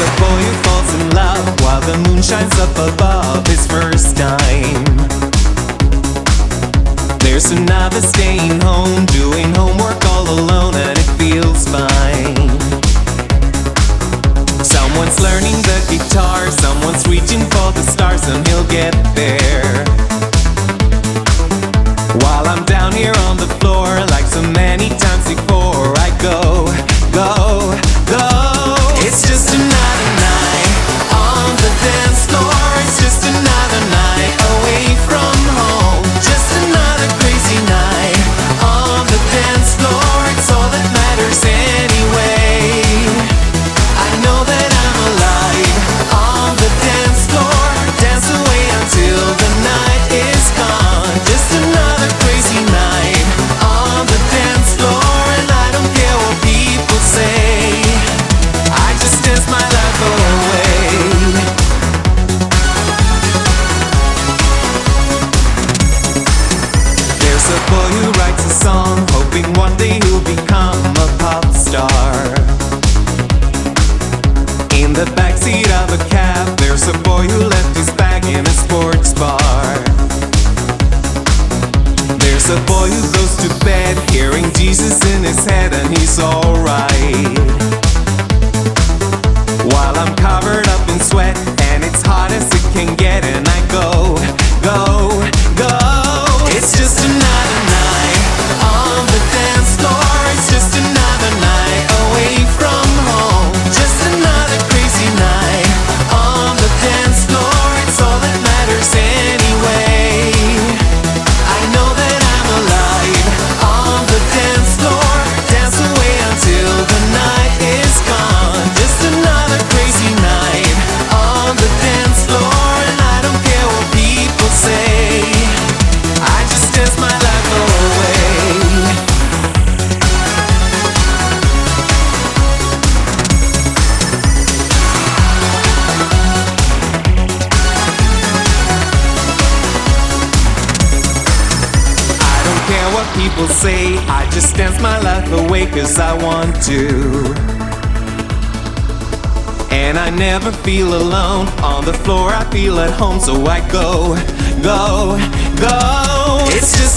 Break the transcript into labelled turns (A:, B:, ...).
A: a boy who falls in love while the moon shines up above his first time. There's another staying home, doing home. goes to bed, hearing Jesus in his head, and he's alright. people say I just dance my life away cause I want to. And I never feel alone. On the floor, I feel at home, so I go, go, go. It's just